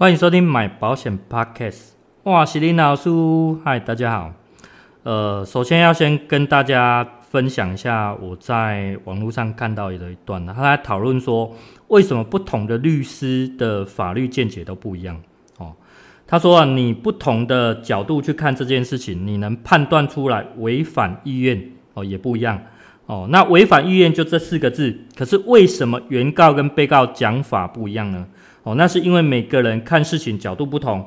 欢迎收听买保险 Podcast。哇，是林老师，嗨，大家好。呃，首先要先跟大家分享一下我在网络上看到的一段，他来讨论说，为什么不同的律师的法律见解都不一样。哦，他说啊，你不同的角度去看这件事情，你能判断出来违反意愿哦，也不一样。哦，那违反意愿就这四个字，可是为什么原告跟被告讲法不一样呢？哦，那是因为每个人看事情角度不同。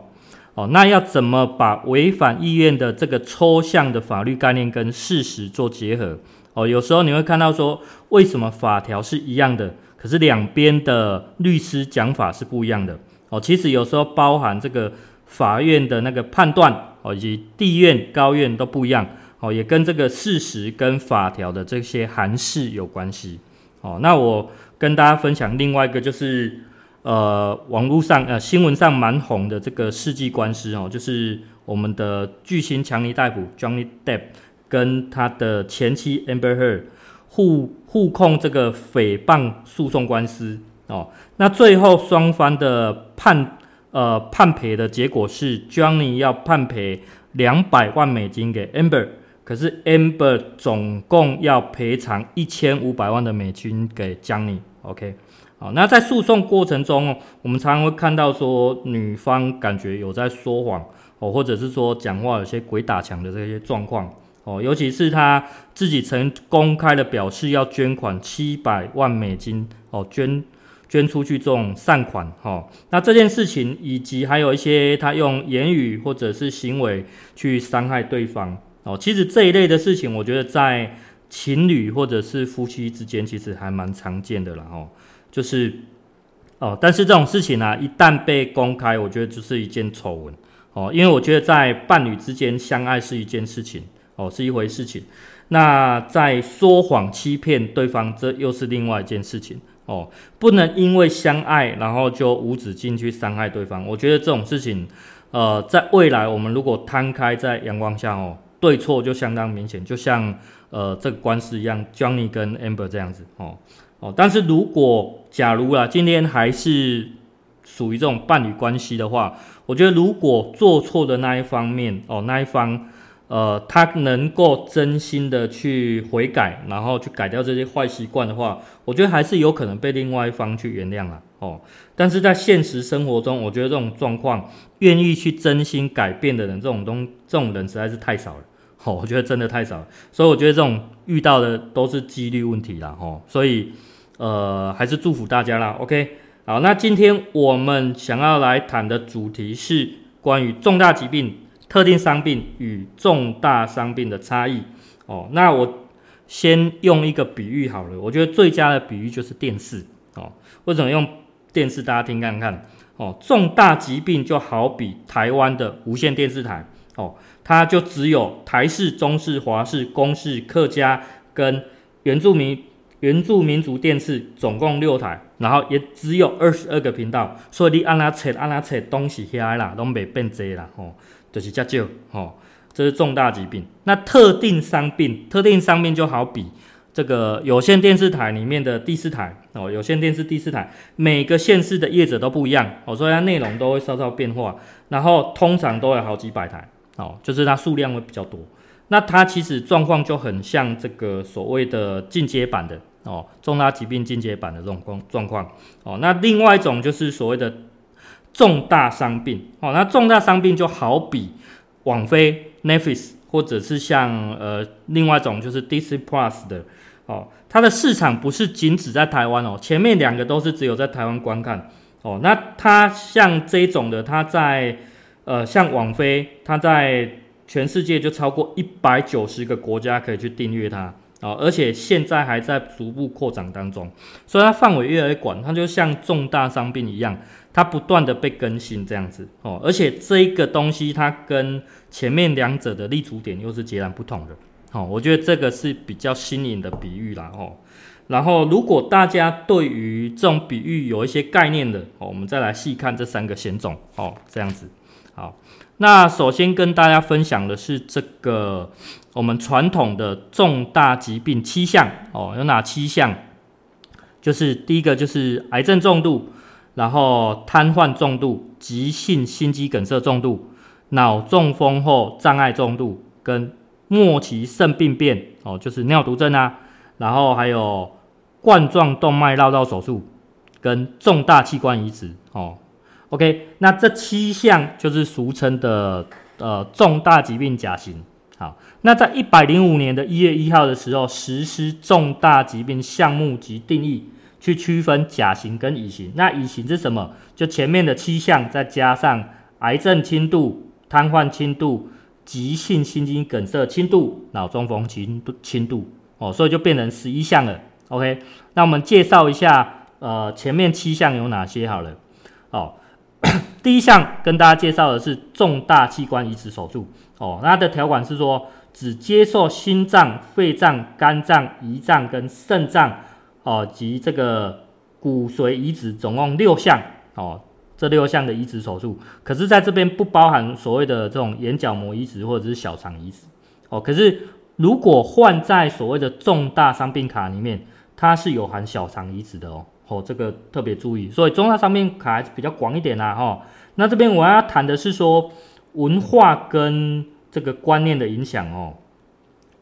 哦，那要怎么把违反意愿的这个抽象的法律概念跟事实做结合？哦，有时候你会看到说，为什么法条是一样的，可是两边的律师讲法是不一样的？哦，其实有时候包含这个法院的那个判断，哦，以及地院、高院都不一样。哦，也跟这个事实跟法条的这些函释有关系。哦，那我跟大家分享另外一个，就是呃，网络上呃新闻上蛮红的这个世纪官司哦，就是我们的巨星强尼戴普 （Johnny Depp） 跟他的前妻 Amber Heard 互互控这个诽谤诉讼官司哦。那最后双方的判呃判赔的结果是，Johnny 要判赔两百万美金给 Amber。可是 Amber 总共要赔偿一千五百万的美金给 Johnny，OK，好，那在诉讼过程中，我们常常会看到说女方感觉有在说谎哦，或者是说讲话有些鬼打墙的这些状况哦，尤其是她自己曾公开的表示要捐款七百万美金哦，捐捐出去这种善款哈，那这件事情以及还有一些她用言语或者是行为去伤害对方。哦，其实这一类的事情，我觉得在情侣或者是夫妻之间，其实还蛮常见的了。哦，就是哦，但是这种事情呢、一旦被公开，我觉得就是一件丑闻。哦，因为我觉得在伴侣之间相爱是一件事情，哦，是一回事情。那在说谎欺骗对方，这又是另外一件事情。哦，不能因为相爱，然后就无止境去伤害对方。我觉得这种事情，呃，在未来我们如果摊开在阳光下，哦。对错就相当明显，就像呃这个官司一样，Johnny 跟 Amber 这样子哦哦。但是如果假如啊，今天还是属于这种伴侣关系的话，我觉得如果做错的那一方面哦，那一方呃他能够真心的去悔改，然后去改掉这些坏习惯的话，我觉得还是有可能被另外一方去原谅了哦。但是在现实生活中，我觉得这种状况，愿意去真心改变的人，这种东这种人实在是太少了。哦，我觉得真的太少了，所以我觉得这种遇到的都是几率问题啦，吼，所以呃还是祝福大家啦，OK，好，那今天我们想要来谈的主题是关于重大疾病、特定伤病与重大伤病的差异，哦，那我先用一个比喻好了，我觉得最佳的比喻就是电视，哦，为什么用电视？大家听看看，哦，重大疾病就好比台湾的无线电视台，哦。它就只有台式、中式、华式、公式、客家跟原住民原住民族电视总共六台，然后也只有二十二个频道，所以你按哪切按哪切东西起来啦，都没变多啦，吼，就是这少，吼，这是重大疾病。那特定伤病，特定伤病就好比这个有线电视台里面的第四台哦，有线电视第四台，每个县市的业者都不一样哦，所以它内容都会稍稍变化，然后通常都有好几百台。哦，就是它数量会比较多，那它其实状况就很像这个所谓的进阶版的哦，重大疾病进阶版的这种状状况哦。那另外一种就是所谓的重大伤病哦，那重大伤病就好比网飞 Netflix 或者是像呃另外一种就是 Disney Plus 的哦，它的市场不是仅止在台湾哦，前面两个都是只有在台湾观看哦，那它像这种的，它在呃，像网飞，它在全世界就超过一百九十个国家可以去订阅它哦，而且现在还在逐步扩展当中，所以它范围越来越广，它就像重大伤病一样，它不断的被更新这样子哦，而且这一个东西它跟前面两者的立足点又是截然不同的哦，我觉得这个是比较新颖的比喻啦哦，然后如果大家对于这种比喻有一些概念的哦，我们再来细看这三个险种哦，这样子。好，那首先跟大家分享的是这个我们传统的重大疾病七项哦，有哪七项？就是第一个就是癌症重度，然后瘫痪重度、急性心肌梗塞重度、脑中风后障碍重度跟末期肾病变哦，就是尿毒症啊，然后还有冠状动脉绕道手术跟重大器官移植哦。OK，那这七项就是俗称的呃重大疾病甲型。好，那在一百零五年的一月一号的时候，实施重大疾病项目及定义，去区分甲型跟乙型。那乙型是什么？就前面的七项再加上癌症轻度、瘫痪轻度。急性心肌梗塞轻度，脑中风轻度轻度哦，所以就变成十一项了。OK，那我们介绍一下，呃，前面七项有哪些好了。哦，第一项跟大家介绍的是重大器官移植手术。哦，那它的条款是说，只接受心脏、肺脏、肝脏、胰脏跟肾脏哦及这个骨髓移植，总共六项哦。这六项的移植手术，可是在这边不包含所谓的这种眼角膜移植或者是小肠移植哦。可是如果换在所谓的重大伤病卡里面，它是有含小肠移植的哦。哦，这个特别注意。所以重大伤病卡还是比较广一点啦。哈、哦，那这边我要谈的是说文化跟这个观念的影响哦。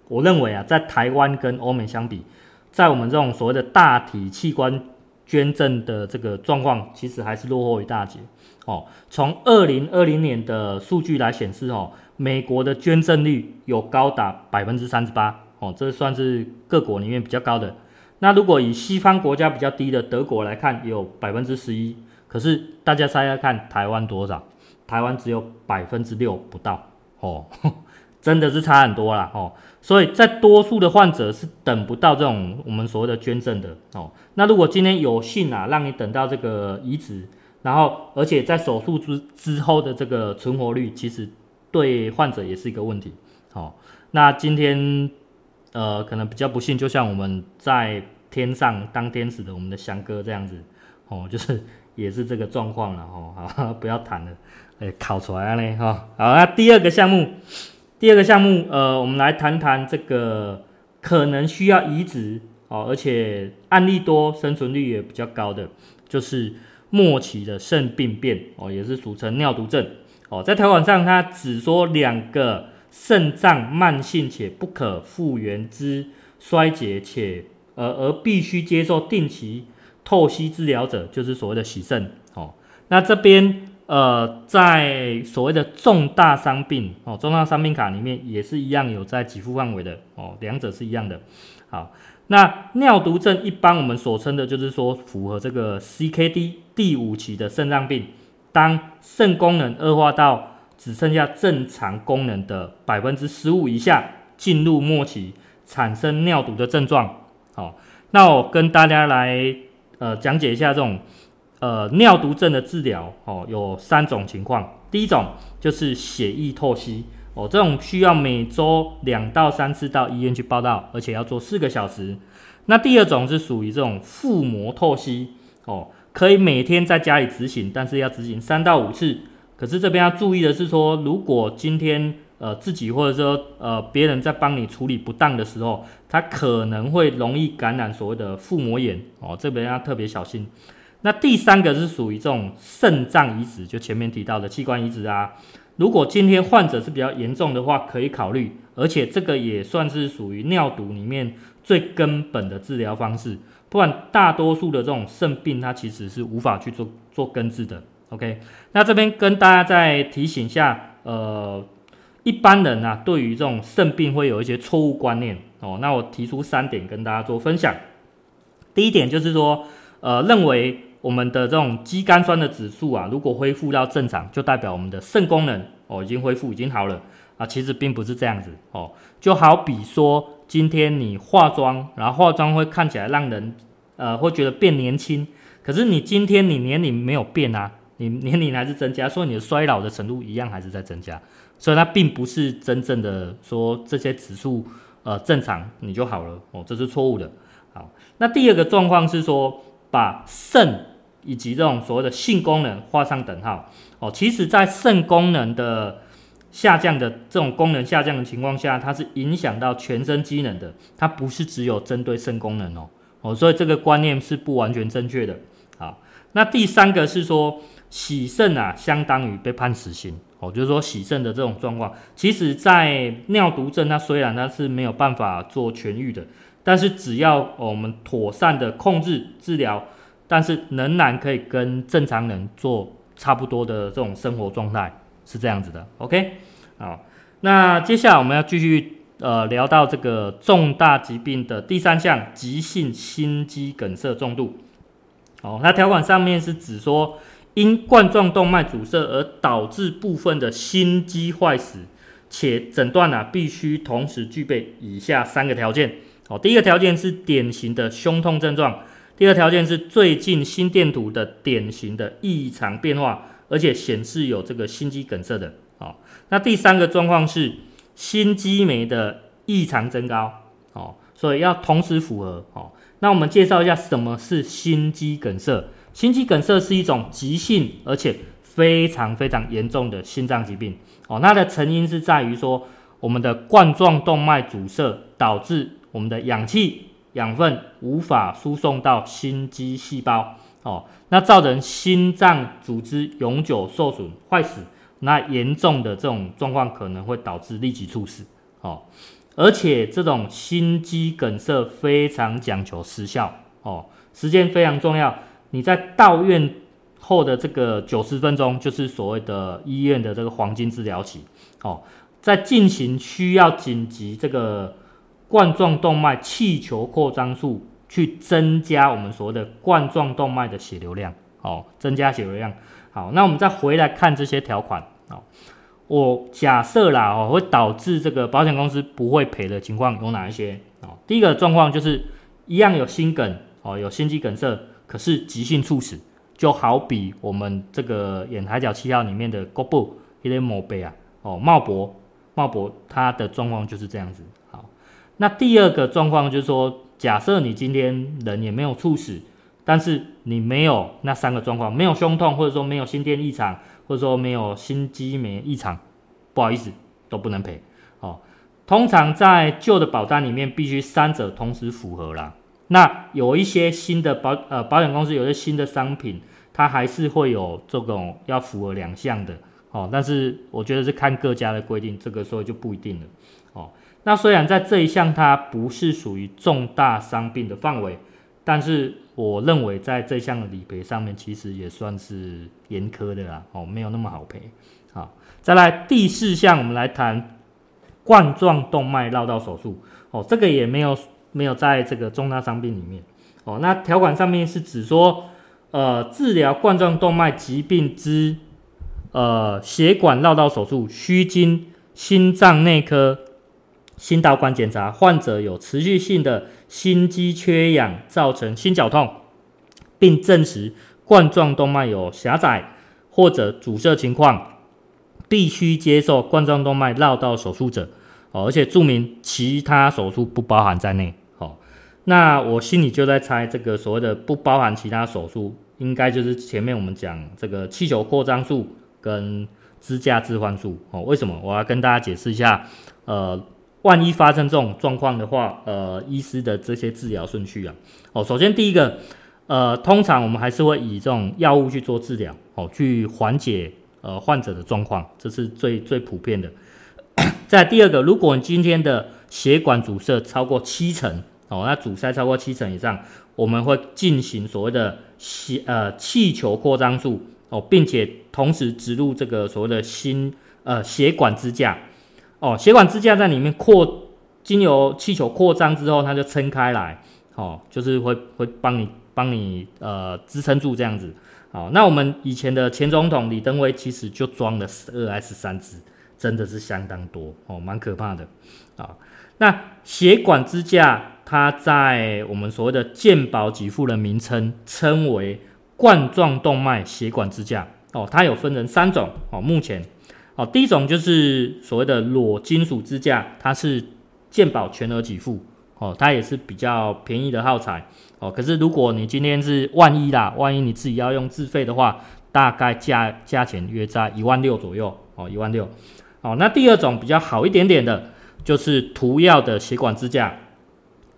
我认为啊，在台湾跟欧美相比，在我们这种所谓的大体器官。捐赠的这个状况其实还是落后一大截哦。从二零二零年的数据来显示哦，美国的捐赠率有高达百分之三十八哦，这算是各国里面比较高的。那如果以西方国家比较低的德国来看，有百分之十一。可是大家猜猜看，台湾多少？台湾只有百分之六不到哦。真的是差很多啦哦，所以在多数的患者是等不到这种我们所谓的捐赠的哦。那如果今天有幸啊，让你等到这个移植，然后而且在手术之之后的这个存活率，其实对患者也是一个问题哦。那今天呃，可能比较不幸，就像我们在天上当天使的我们的翔哥这样子哦，就是也是这个状况了哦。好，不要谈了，哎，考出来了哈。好，那第二个项目。第二个项目，呃，我们来谈谈这个可能需要移植哦，而且案例多、生存率也比较高的，就是末期的肾病变哦，也是俗称尿毒症哦。在条款上，它只说两个肾脏慢性且不可复原之衰竭，且呃而必须接受定期透析治疗者，就是所谓的洗肾哦。那这边。呃，在所谓的重大伤病哦，重大伤病卡里面也是一样有在给付范围的哦，两者是一样的。好，那尿毒症一般我们所称的就是说符合这个 CKD 第五期的肾脏病，当肾功能恶化到只剩下正常功能的百分之十五以下，进入末期，产生尿毒的症状。好，那我跟大家来呃讲解一下这种。呃，尿毒症的治疗哦，有三种情况。第一种就是血液透析哦，这种需要每周两到三次到医院去报到，而且要做四个小时。那第二种是属于这种腹膜透析哦，可以每天在家里执行，但是要执行三到五次。可是这边要注意的是说，如果今天呃自己或者说呃别人在帮你处理不当的时候，他可能会容易感染所谓的腹膜炎哦，这边要特别小心。那第三个是属于这种肾脏移植，就前面提到的器官移植啊。如果今天患者是比较严重的话，可以考虑，而且这个也算是属于尿毒里面最根本的治疗方式。不然大多数的这种肾病，它其实是无法去做做根治的。OK，那这边跟大家再提醒一下，呃，一般人啊，对于这种肾病会有一些错误观念哦。那我提出三点跟大家做分享。第一点就是说，呃，认为。我们的这种肌酐酸的指数啊，如果恢复到正常，就代表我们的肾功能哦已经恢复，已经好了啊。其实并不是这样子哦。就好比说，今天你化妆，然后化妆会看起来让人呃会觉得变年轻，可是你今天你年龄没有变啊，你年龄还是增加，所以你的衰老的程度一样还是在增加。所以它并不是真正的说这些指数呃正常你就好了哦，这是错误的。好，那第二个状况是说把肾。以及这种所谓的性功能画上等号哦，其实，在肾功能的下降的这种功能下降的情况下，它是影响到全身机能的，它不是只有针对肾功能哦哦，所以这个观念是不完全正确的。好，那第三个是说，洗肾啊，相当于被判死刑哦，就是说洗肾的这种状况，其实在尿毒症，它虽然它是没有办法做痊愈的，但是只要我们妥善的控制治疗，但是仍然可以跟正常人做差不多的这种生活状态，是这样子的。OK，好，那接下来我们要继续呃聊到这个重大疾病的第三项，急性心肌梗塞重度。哦，那条款上面是指说，因冠状动脉阻塞而导致部分的心肌坏死，且诊断啊必须同时具备以下三个条件。哦，第一个条件是典型的胸痛症状，第二个条件是最近心电图的典型的异常变化，而且显示有这个心肌梗塞的。哦，那第三个状况是心肌酶的异常增高。哦，所以要同时符合。哦。那我们介绍一下什么是心肌梗塞。心肌梗塞是一种急性而且非常非常严重的心脏疾病。哦，它的成因是在于说，我们的冠状动脉阻塞导致我们的氧气、养分无法输送到心肌细胞。哦，那造成心脏组织永久受损、坏死。那严重的这种状况可能会导致立即猝死。哦。而且这种心肌梗塞非常讲求时效哦，时间非常重要。你在到院后的这个九十分钟，就是所谓的医院的这个黄金治疗期哦，在进行需要紧急这个冠状动脉气球扩张术，去增加我们所谓的冠状动脉的血流量哦，增加血流量。好，那我们再回来看这些条款哦。我假设啦，哦，会导致这个保险公司不会赔的情况有哪一些？哦，第一个状况就是一样有心梗，哦，有心肌梗塞，可是急性猝死，就好比我们这个演海角七号里面的郭布伊雷莫贝啊，哦，茂博，茂博，他的状况就是这样子。好，那第二个状况就是说，假设你今天人也没有猝死，但是你没有那三个状况，没有胸痛，或者说没有心电异常。或者说没有心肌酶异常，不好意思，都不能赔。哦，通常在旧的保单里面，必须三者同时符合啦。那有一些新的保呃保险公司，有些新的商品，它还是会有这种要符合两项的。哦，但是我觉得是看各家的规定，这个时候就不一定了。哦，那虽然在这一项它不是属于重大伤病的范围。但是我认为在这项的理赔上面，其实也算是严苛的啦，哦，没有那么好赔。好，再来第四项，我们来谈冠状动脉绕道手术。哦，这个也没有没有在这个重大伤病里面。哦，那条款上面是指说，呃，治疗冠状动脉疾病之呃血管绕道手术，需经心脏内科。心导管检查，患者有持续性的心肌缺氧造成心绞痛，并证实冠状动脉有狭窄或者阻塞情况，必须接受冠状动脉绕道手术者，哦，而且注明其他手术不包含在内。那我心里就在猜，这个所谓的不包含其他手术，应该就是前面我们讲这个气球扩张术跟支架置换术。哦，为什么？我要跟大家解释一下，呃。万一发生这种状况的话，呃，医师的这些治疗顺序啊，哦，首先第一个，呃，通常我们还是会以这种药物去做治疗，哦，去缓解呃患者的状况，这是最最普遍的。再第二个，如果你今天的血管阻塞超过七成，哦，那阻塞超过七成以上，我们会进行所谓的血呃气球扩张术，哦，并且同时植入这个所谓的心呃血管支架。哦，血管支架在里面扩，经由气球扩张之后，它就撑开来，哦，就是会会帮你帮你呃支撑住这样子。好，那我们以前的前总统李登辉其实就装了十二还是三支，真的是相当多哦，蛮可怕的。啊，那血管支架它在我们所谓的健保给付的名称称为冠状动脉血管支架。哦，它有分成三种。哦，目前。哦，第一种就是所谓的裸金属支架，它是健保全额给付，哦，它也是比较便宜的耗材，哦，可是如果你今天是万一啦，万一你自己要用自费的话，大概价价钱约在一万六左右，哦，一万六，哦，那第二种比较好一点点的，就是涂药的血管支架，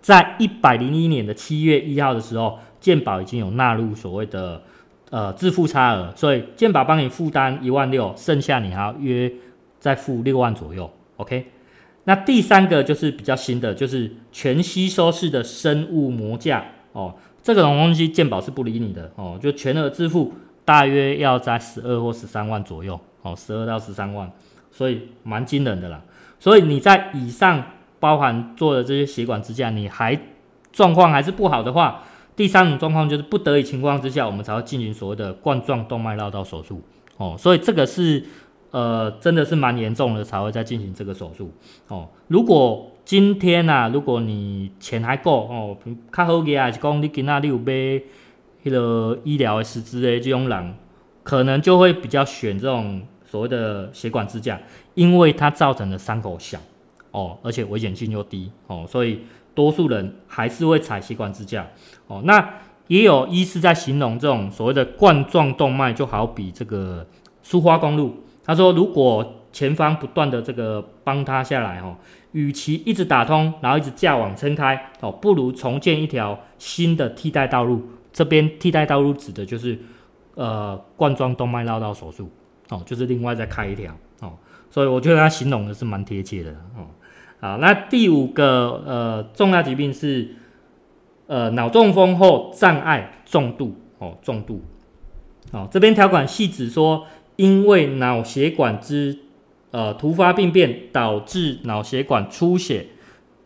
在一百零一年的七月一号的时候，健保已经有纳入所谓的。呃自负差额，所以健保帮你负担一万六，剩下你还要约再付六万左右。OK，那第三个就是比较新的，就是全吸收式的生物膜架哦，这个东西健保是不理你的哦，就全额自付，大约要在十二或十三万左右哦，十二到十三万，所以蛮惊人的啦。所以你在以上包含做的这些血管支架，你还状况还是不好的话，第三种状况就是不得已情况之下，我们才会进行所谓的冠状动脉绕道手术哦。所以这个是。呃，真的是蛮严重的，才会再进行这个手术哦。如果今天呐、啊，如果你钱还够哦，较好嘅啊，是讲你今仔你有买迄个医疗的实支的这种人，可能就会比较选这种所谓的血管支架，因为它造成的伤口小哦，而且危险性又低哦，所以多数人还是会采血管支架哦。那也有医师在形容这种所谓的冠状动脉，就好比这个苏花公路。他说：“如果前方不断的这个帮他下来哦，与其一直打通，然后一直架网撑开哦，不如重建一条新的替代道路。这边替代道路指的就是呃冠状动脉绕道手术哦，就是另外再开一条哦。所以我觉得他形容的是蛮贴切的哦。好，那第五个呃重大疾病是呃脑中风后障碍重度哦，重度哦，这边条款细指说。”因为脑血管之呃突发病变导致脑血管出血、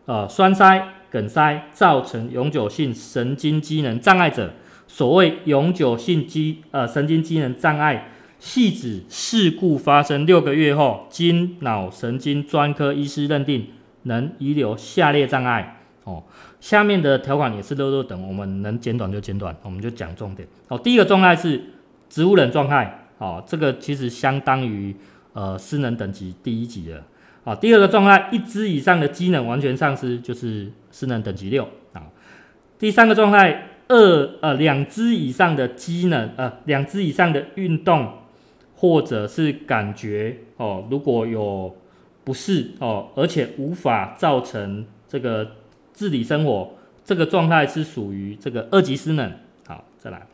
呃栓塞、梗塞，造成永久性神经机能障碍者，所谓永久性机呃神经机能障碍，系指事故发生六个月后，经脑神经专科医师认定能遗留下列障碍哦。下面的条款也是漏漏等，我们能简短就简短，我们就讲重点哦。第一个状态是植物人状态。哦，这个其实相当于呃失能等级第一级了。啊，第二个状态，一只以上的机能完全丧失，就是失能等级六啊。第三个状态，二呃两只以上的机能呃两只以上的运动或者是感觉哦，如果有不适哦，而且无法造成这个自理生活，这个状态是属于这个二级失能。好，再来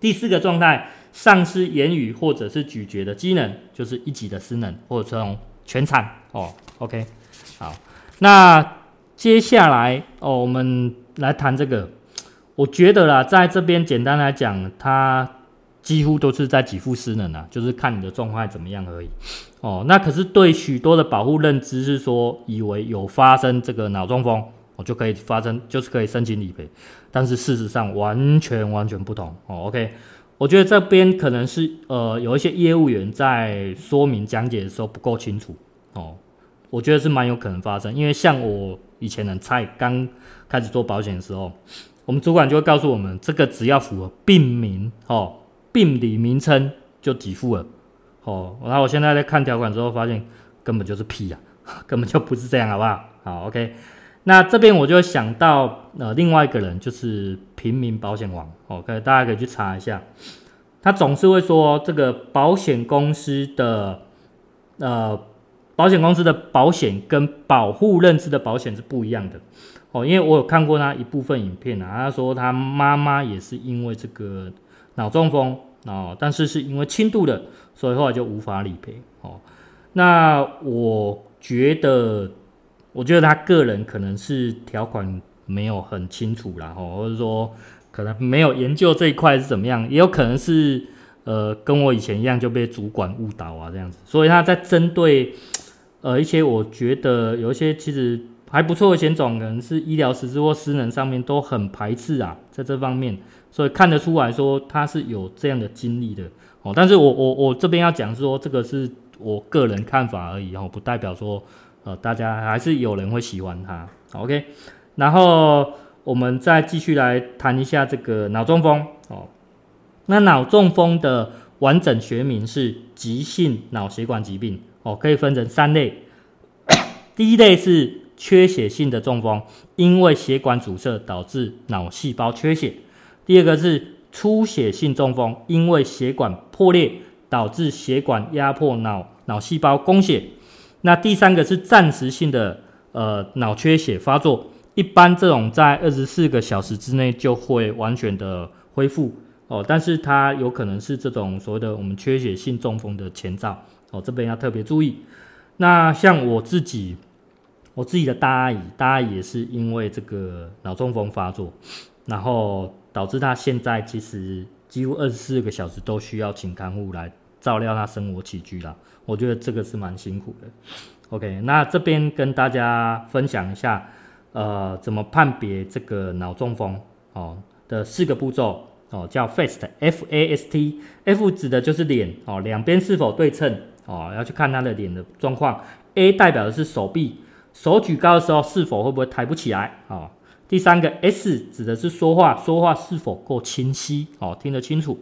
第四个状态。丧失言语或者是咀嚼的机能，就是一级的失能，或者这种全残哦。OK，好，那接下来哦，我们来谈这个。我觉得啦，在这边简单来讲，它几乎都是在给付失能啊，就是看你的状况怎么样而已。哦，那可是对许多的保护认知是说，以为有发生这个脑中风，我就可以发生，就是可以申请理赔，但是事实上完全完全不同哦。OK。我觉得这边可能是呃有一些业务员在说明讲解的时候不够清楚哦，我觉得是蛮有可能发生，因为像我以前呢，才刚开始做保险的时候，我们主管就会告诉我们，这个只要符合病名哦，病理名称就给付了哦。然后我现在在看条款之后，发现根本就是屁呀、啊，根本就不是这样，好不好？好，OK。那这边我就想到，呃，另外一个人就是平民保险王，OK，大家可以去查一下。他总是会说，这个保险公司的，呃，保险公司的保险跟保护认知的保险是不一样的，哦，因为我有看过他一部分影片啊，他说他妈妈也是因为这个脑中风哦，但是是因为轻度的，所以后来就无法理赔哦。那我觉得。我觉得他个人可能是条款没有很清楚啦，吼，或者说可能没有研究这一块是怎么样，也有可能是呃跟我以前一样就被主管误导啊这样子，所以他在针对呃一些我觉得有一些其实还不错的险种，可能是医疗实支或失能上面都很排斥啊，在这方面，所以看得出来说他是有这样的经历的哦。但是我我我这边要讲说这个是我个人看法而已，哦，不代表说。呃，大家还是有人会喜欢它，OK。然后我们再继续来谈一下这个脑中风哦。那脑中风的完整学名是急性脑血管疾病哦，可以分成三类。第一类是缺血性的中风，因为血管阻塞导致脑细胞缺血；第二个是出血性中风，因为血管破裂导致血管压迫脑脑细胞供血。那第三个是暂时性的呃脑缺血发作，一般这种在二十四个小时之内就会完全的恢复哦，但是它有可能是这种所谓的我们缺血性中风的前兆哦，这边要特别注意。那像我自己，我自己的大阿姨，大阿姨也是因为这个脑中风发作，然后导致他现在其实几乎二十四个小时都需要请看护来照料他生活起居啦。我觉得这个是蛮辛苦的。OK，那这边跟大家分享一下，呃，怎么判别这个脑中风哦的四个步骤哦，叫 FAST，F A S T，F 指的就是脸哦，两边是否对称哦，要去看他的脸的状况。A 代表的是手臂，手举高的时候是否会不会抬不起来哦。第三个 S 指的是说话，说话是否够清晰哦，听得清楚。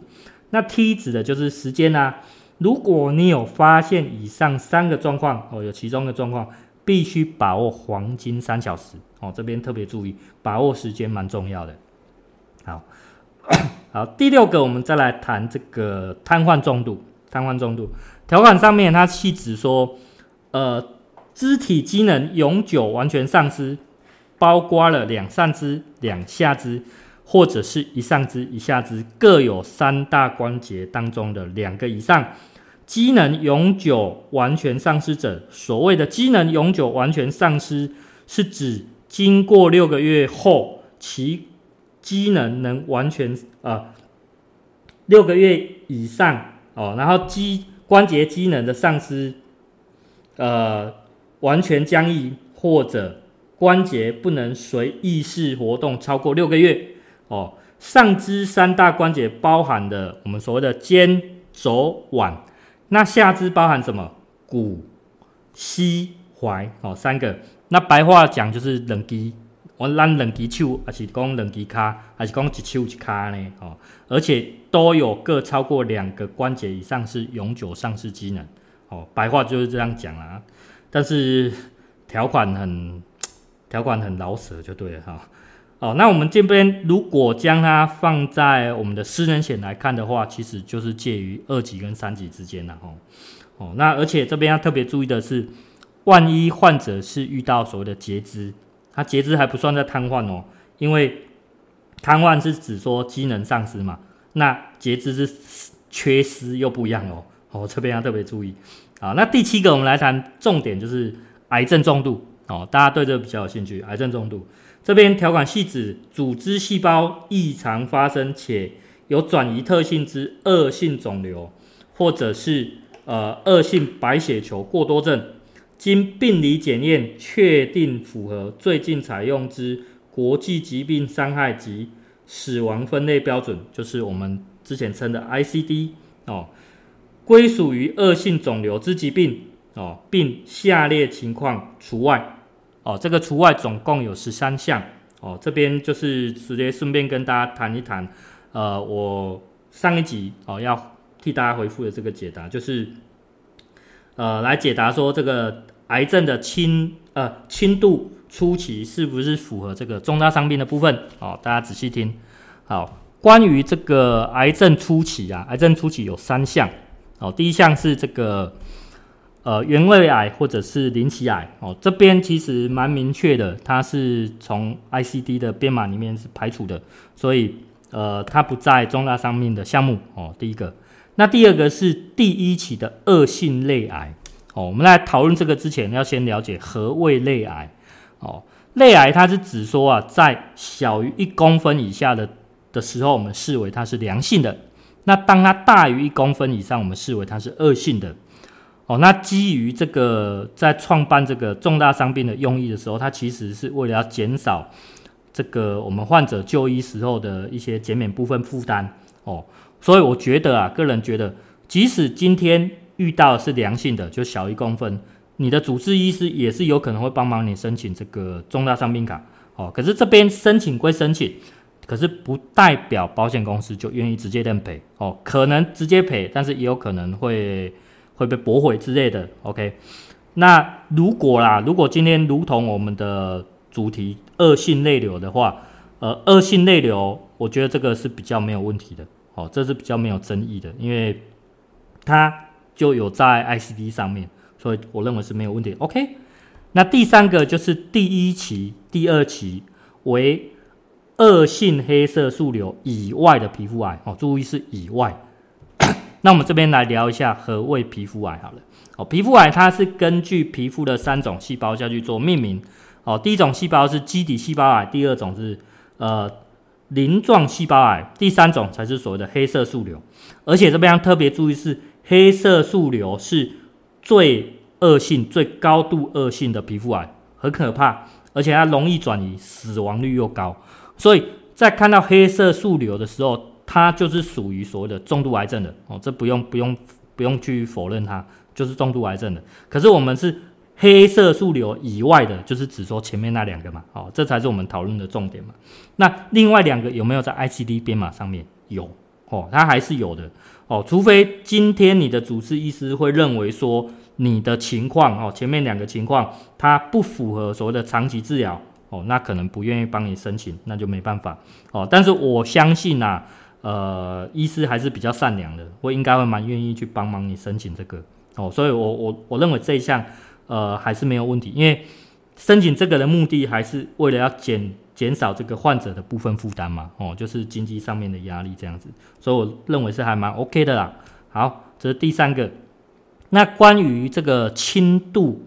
那 T 指的就是时间啊。如果你有发现以上三个状况哦，有其中的状况，必须把握黄金三小时哦。这边特别注意，把握时间蛮重要的。好，好，第六个，我们再来谈这个瘫痪重度。瘫痪重度条款上面，它是指说，呃，肢体机能永久完全丧失，包括了两上肢、两下肢。或者是一上肢一下肢各有三大关节当中的两个以上，机能永久完全丧失者。所谓的机能永久完全丧失，是指经过六个月后，其机能能完全呃六个月以上哦，然后肌关节机能的丧失，呃完全僵硬，或者关节不能随意识活动超过六个月。哦，上肢三大关节包含的我们所谓的肩、肘、腕，那下肢包含什么？股、膝、踝，哦，三个。那白话讲就是两只，我拉两只手，还是讲两只脚，还是讲一手一脚呢？哦，而且都有各超过两个关节以上是永久丧失机能。哦，白话就是这样讲啦。但是条款很条款很老舍，就对了哈。哦，那我们这边如果将它放在我们的失能险来看的话，其实就是介于二级跟三级之间的哦。哦，那而且这边要特别注意的是，万一患者是遇到所谓的截肢，他截肢还不算在瘫痪哦，因为瘫痪是指说机能丧失嘛，那截肢是缺失又不一样哦。哦，这边要特别注意。好，那第七个我们来谈重点就是癌症重度哦，大家对这比较有兴趣，癌症重度。这边条款系指组织细胞异常发生且有转移特性之恶性肿瘤，或者是呃恶性白血球过多症，经病理检验确定符合最近采用之国际疾病伤害及死亡分类标准，就是我们之前称的 ICD 哦，归属于恶性肿瘤之疾病哦，并下列情况除外。哦，这个除外总共有十三项哦，这边就是直接顺便跟大家谈一谈，呃，我上一集哦要替大家回复的这个解答，就是呃来解答说这个癌症的轻呃轻度初期是不是符合这个重大伤病的部分哦，大家仔细听。好，关于这个癌症初期啊，癌症初期有三项哦，第一项是这个。呃，原位癌或者是邻期癌哦，这边其实蛮明确的，它是从 ICD 的编码里面是排除的，所以呃，它不在重大伤病的项目哦。第一个，那第二个是第一期的恶性类癌哦。我们来讨论这个之前，要先了解何谓类癌哦。类癌它是指说啊，在小于一公分以下的的时候，我们视为它是良性的；那当它大于一公分以上，我们视为它是恶性的。哦，那基于这个在创办这个重大伤病的用意的时候，它其实是为了要减少这个我们患者就医时候的一些减免部分负担哦。所以我觉得啊，个人觉得，即使今天遇到是良性的，就小一公分，你的主治医师也是有可能会帮忙你申请这个重大伤病卡哦。可是这边申请归申请，可是不代表保险公司就愿意直接认赔哦，可能直接赔，但是也有可能会。会被驳回之类的，OK。那如果啦，如果今天如同我们的主题恶性类瘤的话，呃，恶性类瘤，我觉得这个是比较没有问题的，哦，这是比较没有争议的，因为它就有在 ICD 上面，所以我认为是没有问题，OK。那第三个就是第一期、第二期为恶性黑色素瘤以外的皮肤癌哦，注意是以外。那我们这边来聊一下何谓皮肤癌好了。哦，皮肤癌它是根据皮肤的三种细胞下去做命名。哦，第一种细胞是基底细胞癌，第二种是呃鳞状细胞癌，第三种才是所谓的黑色素瘤。而且这边要特别注意是黑色素瘤是最恶性、最高度恶性的皮肤癌，很可怕，而且它容易转移，死亡率又高。所以在看到黑色素瘤的时候，它就是属于所谓的重度癌症的哦，这不用不用不用去否认它，就是重度癌症的。可是我们是黑色素瘤以外的，就是只说前面那两个嘛，哦，这才是我们讨论的重点嘛。那另外两个有没有在 ICD 编码上面？有哦，它还是有的哦，除非今天你的主治医师会认为说你的情况哦，前面两个情况它不符合所谓的长期治疗。哦，那可能不愿意帮你申请，那就没办法哦。但是我相信呐、啊，呃，医师还是比较善良的，我应该会蛮愿意去帮忙你申请这个哦。所以我，我我认为这一项呃还是没有问题，因为申请这个的目的还是为了要减减少这个患者的部分负担嘛，哦，就是经济上面的压力这样子。所以，我认为是还蛮 OK 的啦。好，这是第三个。那关于这个轻度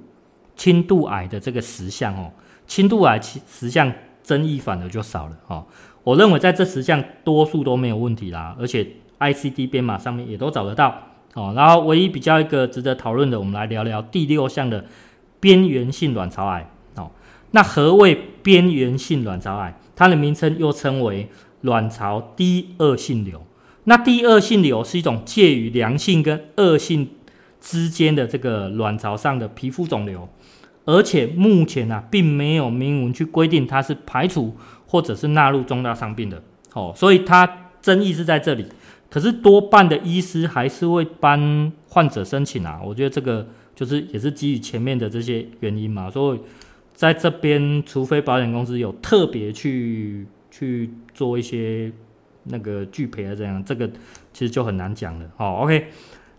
轻度癌的这个十项哦。轻度癌十项争议反而就少了哦，我认为在这十项多数都没有问题啦，而且 ICD 编码上面也都找得到哦。然后唯一比较一个值得讨论的，我们来聊聊第六项的边缘性卵巢癌哦。那何谓边缘性卵巢癌？它的名称又称为卵巢低恶性瘤。那低恶性瘤是一种介于良性跟恶性之间的这个卵巢上的皮肤肿瘤。而且目前啊，并没有明文去规定它是排除或者是纳入重大伤病的，哦，所以它争议是在这里。可是多半的医师还是会帮患者申请啊，我觉得这个就是也是基于前面的这些原因嘛。所以在这边，除非保险公司有特别去去做一些那个拒赔啊，这样这个其实就很难讲了。哦，OK，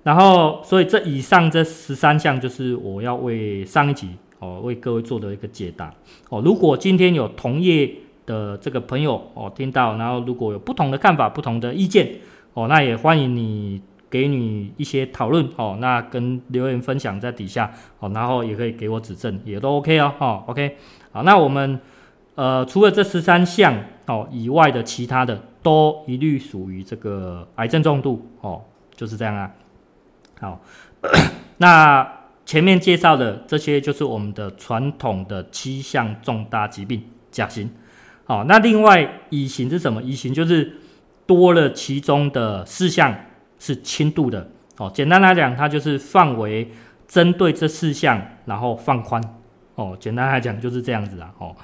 然后所以这以上这十三项就是我要为上一集。哦，为各位做的一个解答哦。如果今天有同业的这个朋友哦听到，然后如果有不同的看法、不同的意见哦，那也欢迎你给你一些讨论哦。那跟留言分享在底下哦，然后也可以给我指正，也都 OK 哦。哦，OK，好，那我们呃除了这十三项哦以外的其他的都一律属于这个癌症重度哦，就是这样啊。好，那。前面介绍的这些就是我们的传统的七项重大疾病甲型，好，那另外乙型是什么？乙型就是多了其中的四项是轻度的，哦，简单来讲，它就是范围针对这四项，然后放宽，哦，简单来讲就是这样子啊，哦，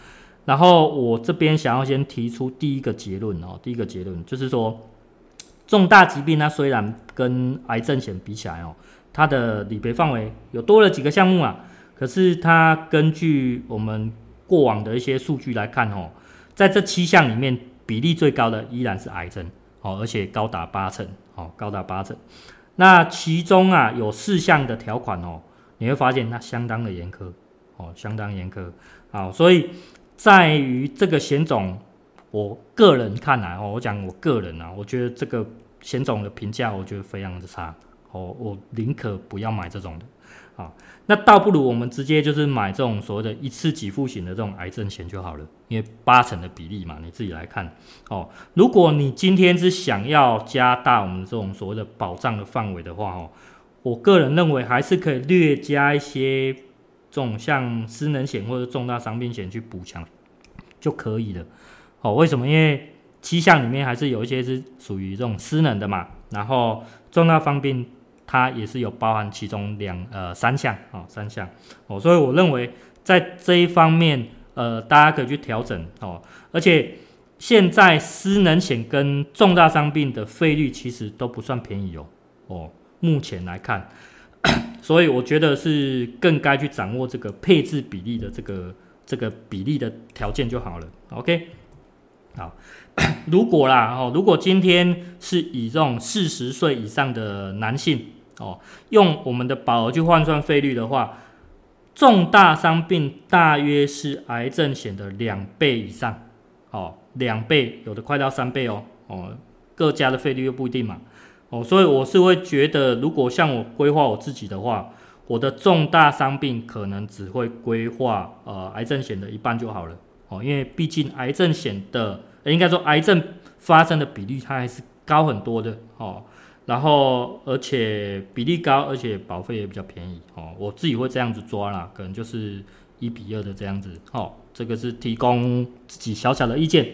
然后我这边想要先提出第一个结论哦，第一个结论就是说，重大疾病它虽然跟癌症险比起来哦。它的理赔范围有多了几个项目啊，可是它根据我们过往的一些数据来看哦，在这七项里面比例最高的依然是癌症哦，而且高达八成哦，高达八成。那其中啊有四项的条款哦，你会发现它相当的严苛哦，相当严苛。好，所以在于这个险种，我个人看来哦，我讲我个人啊，我觉得这个险种的评价，我觉得非常的差。哦，我宁可不要买这种的，啊，那倒不如我们直接就是买这种所谓的一次给付型的这种癌症险就好了，因为八成的比例嘛，你自己来看。哦，如果你今天是想要加大我们这种所谓的保障的范围的话，哦，我个人认为还是可以略加一些这种像失能险或者重大伤病险去补强就可以了。哦，为什么？因为七项里面还是有一些是属于这种失能的嘛，然后重大伤病。它也是有包含其中两呃三项啊、哦、三项。哦，所以我认为在这一方面呃大家可以去调整哦，而且现在失能险跟重大伤病的费率其实都不算便宜哦哦，目前来看，所以我觉得是更该去掌握这个配置比例的这个这个比例的条件就好了，OK，好，如果啦哦，如果今天是以这种四十岁以上的男性。哦，用我们的保额去换算费率的话，重大伤病大约是癌症险的两倍以上。哦，两倍，有的快到三倍哦，哦，各家的费率又不一定嘛，哦，所以我是会觉得，如果像我规划我自己的话，我的重大伤病可能只会规划呃癌症险的一半就好了，哦，因为毕竟癌症险的，应该说癌症发生的比例它还是高很多的，哦，然后而且比例高，而且保费也比较便宜，哦，我自己会这样子抓啦，可能就是一比二的这样子，哦。这个是提供自己小小的意见。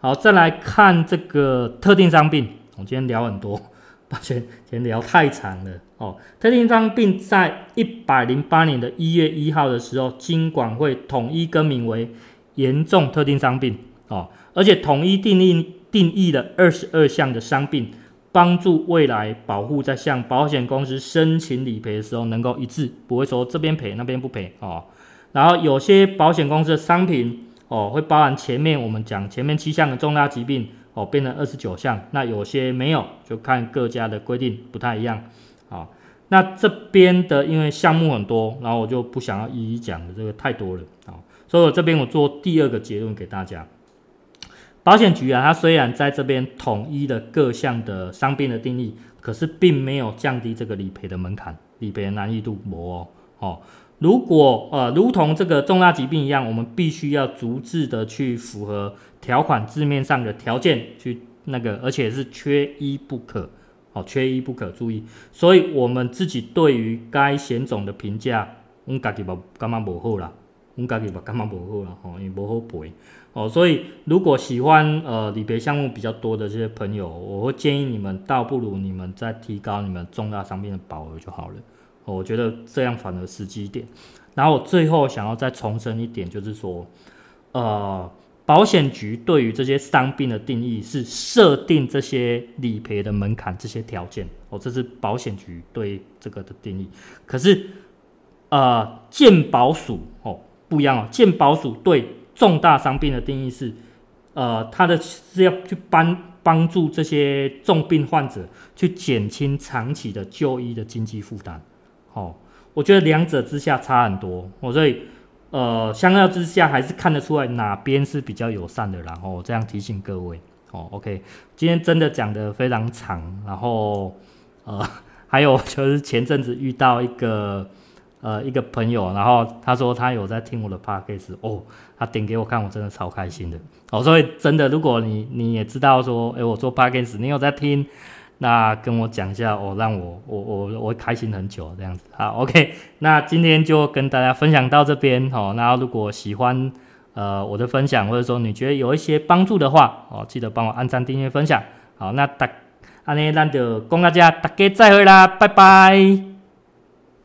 好，再来看这个特定伤病。我今天聊很多，抱歉，今天聊太长了。哦，特定伤病在一百零八年的一月一号的时候，经管会统一更名为严重特定伤病。哦，而且统一定义定义了二十二项的伤病，帮助未来保护在向保险公司申请理赔的时候能够一致，不会说这边赔那边不赔哦。然后有些保险公司的商品哦，会包含前面我们讲前面七项的重大疾病哦，变成二十九项。那有些没有，就看各家的规定不太一样。啊，那这边的因为项目很多，然后我就不想要一一讲的，这个太多了。啊，所以我这边我做第二个结论给大家。保险局啊，它虽然在这边统一了各项的伤病的定义，可是并没有降低这个理赔的门槛，理赔的难易度没哦。哦如果呃，如同这个重大疾病一样，我们必须要逐字的去符合条款字面上的条件，去那个，而且是缺一不可，哦，缺一不可，注意。所以，我们自己对于该险种的评价，我们自己嘛感觉不好啦，我们自己嘛感觉不好啦，哦，因为不好赔，哦，所以如果喜欢呃理赔项目比较多的这些朋友，我会建议你们，倒不如你们再提高你们重大伤病的保额就好了。我觉得这样反而实际一点。然后最后想要再重申一点，就是说，呃，保险局对于这些伤病的定义是设定这些理赔的门槛、这些条件。哦，这是保险局对这个的定义。可是，呃，健保署哦不一样哦，健保署对重大伤病的定义是，呃，它的是要去帮帮助这些重病患者去减轻长期的就医的经济负担。哦，我觉得两者之下差很多，我所以呃，相较之下还是看得出来哪边是比较友善的，然后这样提醒各位。哦，OK，今天真的讲得非常长，然后呃，还有就是前阵子遇到一个呃一个朋友，然后他说他有在听我的 podcast，哦，他点给我看，我真的超开心的。哦，所以真的，如果你你也知道说，诶，我做 podcast，你有在听。那跟我讲一下，哦，让我我我我开心很久这样子。好，OK，那今天就跟大家分享到这边哦。那如果喜欢呃我的分享，或者说你觉得有一些帮助的话，哦，记得帮我按赞、订阅、分享。好，那大安尼咱就讲到这，大家再会啦，拜拜。